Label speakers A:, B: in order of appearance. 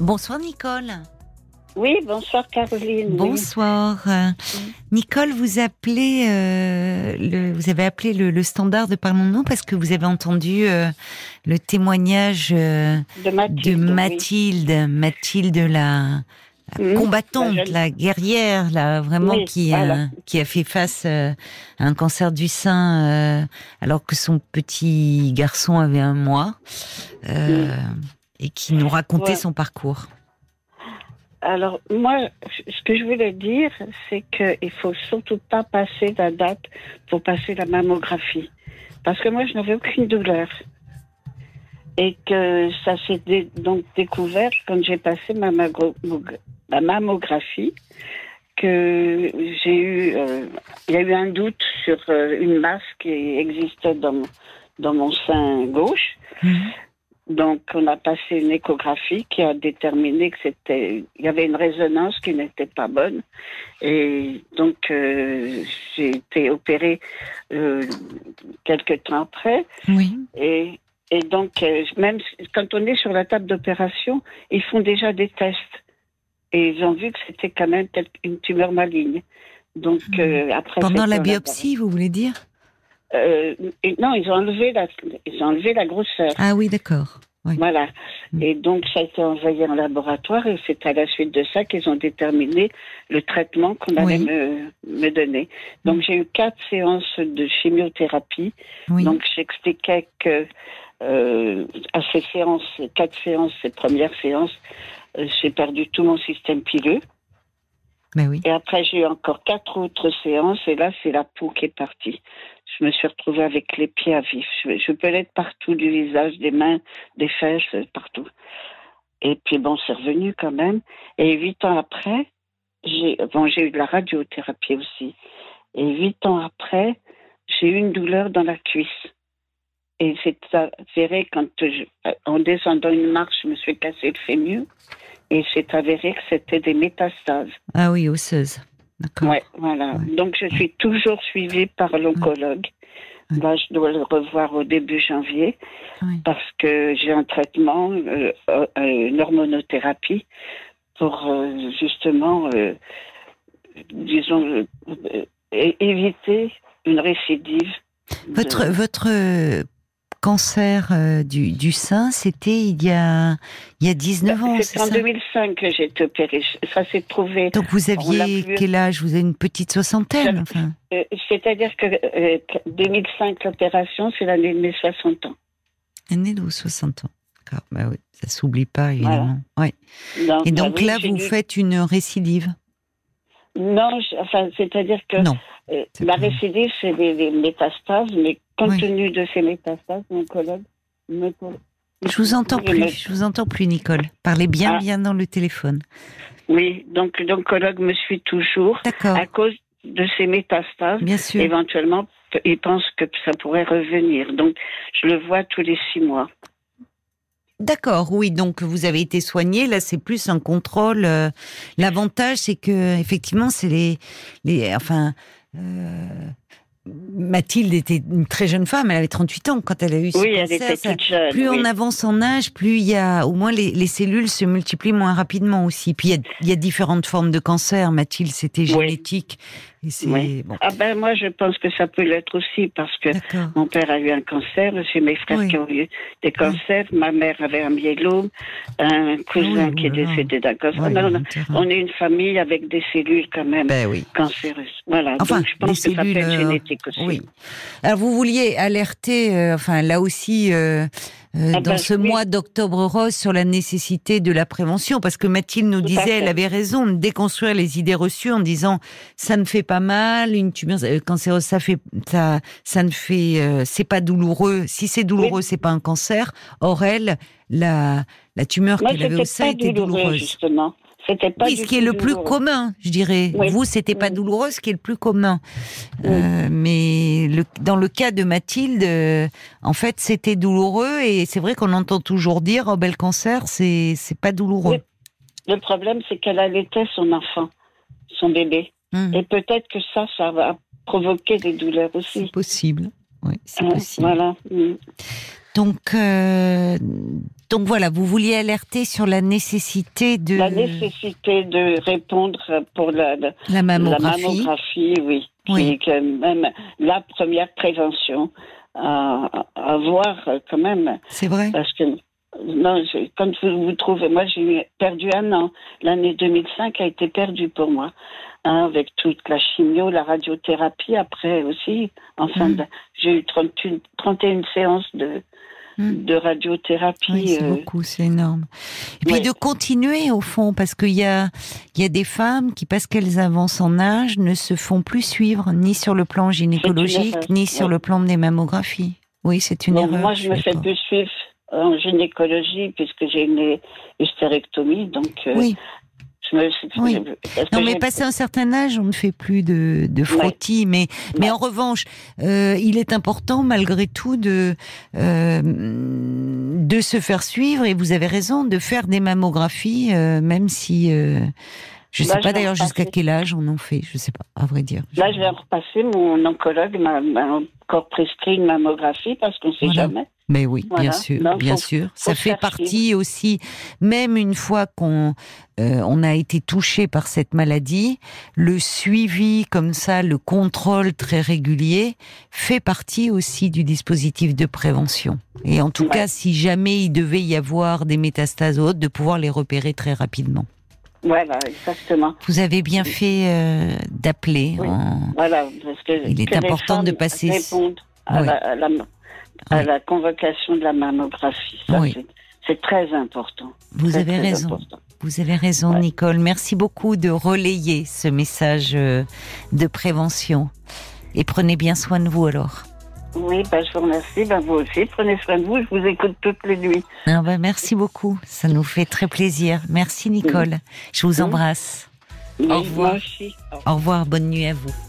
A: Bonsoir Nicole.
B: Oui, bonsoir Caroline.
A: Bonsoir. Nicole, vous appelez, euh, le, vous avez appelé le, le standard de Parlons-nous parce que vous avez entendu euh, le témoignage euh,
B: de Mathilde.
A: de
B: oui.
A: Mathilde, la, la
B: Mhm.
A: combattante,
B: La
A: guerrière, là vraiment
B: Oui,
A: qui
B: voilà.
A: qui a fait face à un cancer du sein alors que son petit garçon avait un mois euh, et qui nous racontait
B: Ouais.
A: son parcours.
B: Alors, moi, ce que je voulais dire, c'est qu'il faut surtout pas passer la date pour passer la mammographie. Parce que moi, je n'avais aucune douleur. Et que ça s'est dé- donc découvert quand j'ai passé ma, mammographie, que j'ai eu, euh, il y a eu un doute sur euh, une masse qui existait dans, mon- dans mon sein gauche.
A: Mhm.
B: Donc, on a passé une échographie qui a déterminé que c'était, il y avait une résonance qui n'était pas bonne. Et donc, euh, j'ai été opérée euh, quelques temps après.
A: Oui.
B: Et, et donc, euh, même quand on est sur la table d'opération, ils font déjà des tests. Et ils ont vu que c'était quand même une tumeur maligne. Donc, euh, après.
A: Pendant la biopsie, vous voulez dire?
B: Euh, non, ils ont enlevé la, ils ont enlevé la grosseur.
A: Ah oui, d'accord. Oui.
B: Voilà.
A: Mm.
B: Et donc, ça a été envoyé en laboratoire et c'est à la suite de ça qu'ils ont déterminé le traitement qu'on allait
A: Oui.
B: me, me donner. Donc, j'ai eu quatre séances de chimiothérapie.
A: Oui.
B: Donc, j'expliquais que euh, à ces séances, quatre séances, ces premières séances, euh, j'ai perdu tout mon système pileux.
A: Ben.
B: Et après, j'ai eu encore quatre autres séances et là, c'est la peau qui est partie. Je me suis retrouvée avec les pieds à vif. Je, je peux l'être partout, du visage, des mains, des fesses, partout. Et puis bon, c'est revenu quand même. Et huit ans après, j'ai bon, eu de la radiothérapie aussi. Et huit ans après, j'ai eu une douleur dans la cuisse. Et c'est avéré quand je, en descendant une marche, je me suis cassé le fémur. Et c'est avéré que c'était des métastases.
A: Ah oui, osseuse. D'accord.
B: Ouais, voilà.
A: Ouais.
B: Donc je suis toujours suivie par l'oncologue.
A: Ouais.
B: Là, je dois le revoir au début janvier parce que j'ai un traitement, euh, euh, une hormonothérapie pour euh, justement, disons, éviter une récidive. de-
A: Votre, votre cancer euh, du, du sein, c'était il y a, il y a 19 ans, c'est
B: en
A: ça
B: 2005 que j'ai été opérée. Ça s'est prouvé.
A: Donc vous aviez
B: plus-
A: quel âge? Vous avez une petite soixantaine enfin.
B: Euh, C'est-à-dire que euh, 2005, l'opération, c'est l'année de mes 60 ans.
A: Né de 60 ans. D'accord. Bah oui, ça s'oublie pas, évidemment. Ouais.
B: Donc,
A: Et
B: bah
A: donc
B: oui,
A: là, vous faites une récidive?
B: Non, je- enfin, c'est-à-dire que
A: Non.
B: euh, la récidive, c'est des, des métastases, mais compte
A: Oui.
B: tenu de ces métastases, mon collègue me
A: Je vous entends plus, je vous entends plus, Nicole. Parlez bien,
B: Ah.
A: bien dans le téléphone.
B: Oui, donc l'oncologue me suit toujours
A: D'accord,
B: à cause de ces métastases.
A: bien sûr.
B: Éventuellement, il pense que ça pourrait revenir. Donc, je le vois tous les six mois.
A: D'accord, oui, donc vous avez été soigné. Là, c'est plus un contrôle. euh, L'avantage, c'est que effectivement, c'est les, les, enfin, euh, Mathilde était une très jeune femme. Elle avait 38 ans quand elle a eu ce
B: Oui, elle
A: cancer.
B: était toute jeune.
A: plus
B: oui.
A: on avance en âge, plus il y a, au moins les, les cellules se multiplient moins rapidement aussi. Puis il y a, il y a différentes formes de cancer. Mathilde, c'était génétique.
B: Oui.
A: bon.
B: Ah ben moi, je pense que ça peut l'être aussi parce que. Mon père a eu un cancer, j'ai mes frères
A: Oui.
B: qui ont eu des cancers, ma mère avait un myélome, un cousin qui est
A: oh
B: décédé d'un cancer. Non, non, on est une famille avec des cellules quand même
A: Ben
B: cancéreuses. Voilà,
A: Enfin,
B: donc je pense que ça peut être
A: cellules, euh,
B: génétique aussi.
A: Oui. Alors vous vouliez alerter, euh, enfin là aussi, euh, euh,
B: Ah
A: dans
B: ben,
A: ce
B: oui.
A: mois d'octobre rose, sur la nécessité de la prévention, parce que Mathilde nous
B: Tout
A: disait, elle avait raison de déconstruire les idées reçues en disant ça ne fait pas mal, une tumeur cancéreuse, ça fait ça, ça ne fait, euh, c'est pas douloureux. Si c'est douloureux, c'est pas un cancer. Or elle, la la tumeur qu'elle avait au sein était douloureuse.
B: justement. C'était pas
A: Oui, ce qui est le plus commun, je dirais.
B: Oui.
A: Vous, c'était pas
B: Oui.
A: douloureux, ce qui est le plus commun. Euh, mais le, dans le cas de Mathilde, euh, en fait, c'était douloureux et c'est vrai qu'on entend toujours dire, oh le cancer, c'est c'est pas douloureux.
B: Le problème, c'est qu'elle allaitait son enfant, son bébé.
A: Hum,
B: Et peut-être que ça, ça va provoquer des douleurs aussi.
A: C'est possible. Oui, c'est
B: Hein,
A: possible.
B: Voilà. Mm.
A: Donc, euh, donc voilà, vous vouliez alerter sur la nécessité de
B: La nécessité de répondre pour la, la,
A: mammographie.
B: la mammographie, oui, qui
A: Oui.
B: est quand même la première prévention à, à avoir euh, quand même.
A: C'est vrai.
B: Parce que, non, je- comme vous vous trouvez, moi j'ai perdu un an. L'année 2005 a été perdue pour moi. Hein, avec toute la chimio, la radiothérapie après aussi. Enfin,
A: Mm.
B: de- j'ai eu 31, 31 séances de,
A: Mm.
B: de radiothérapie.
A: Oui, c'est
B: euh,
A: beaucoup, c'est énorme. Et puis
B: ouais.
A: de continuer au fond, parce qu'il y a, il y a des femmes qui, parce qu'elles avancent en âge, ne se font plus suivre ni sur le plan gynécologique, ni sur
B: ouais.
A: le plan des mammographies. Oui, c'est une
B: Bon,
A: erreur.
B: moi, je me
A: suis
B: fais plus suivre en gynécologie puisque j'ai une hystérectomie, donc euh,
A: Oui.
B: Je me.
A: Oui. Non, mais passé un certain âge, on ne fait plus de, de frottis. Mais, mais
B: Ouais.
A: en revanche, euh, il est important malgré tout de, euh, de se faire suivre. Et vous avez raison de faire des mammographies, euh, même si. je ne sais
B: je
A: pas d'ailleurs jusqu'à quel âge on en fait. Je ne sais pas, à vrai dire.
B: Là, je vais repasser. Mon oncologue m'a m'a encore prescrit une mammographie parce qu'on ne sait
A: Voilà.
B: jamais.
A: Mais oui, bien sûr,
B: Non,
A: bien
B: faut-
A: sûr. Ça fait partie aussi, même une fois qu'on euh, on a été touché par cette maladie, le suivi comme ça, le contrôle très régulier, fait partie aussi du dispositif de prévention. Et en tout
B: Ouais.
A: cas, si jamais il devait y avoir des métastases ou autres, de pouvoir les repérer très rapidement.
B: Voilà, exactement.
A: Vous avez bien fait euh, d'appeler.
B: Oui.
A: en-
B: Voilà, parce que
A: Il est important de passer-
B: à,
A: Oui.
B: la, à, la, à la convocation de la mammographie. Ça,
A: Oui.
B: c'est- très important.
A: Vous
B: Très,
A: avez
B: très
A: raison.
B: important.
A: Vous avez raison,
B: Ouais.
A: Nicole. Merci beaucoup de relayer ce message euh, de prévention. Et prenez bien soin de vous alors.
B: Oui, ben, je vous remercie. Ben, vous aussi, prenez soin de vous. Je vous écoute toutes les nuits.
A: Ah ben, merci beaucoup. Ça nous fait très plaisir. Merci, Nicole. Je vous embrasse.
B: Oui,
A: revoir.
B: Moi aussi.
A: Au revoir. Bonne nuit à vous.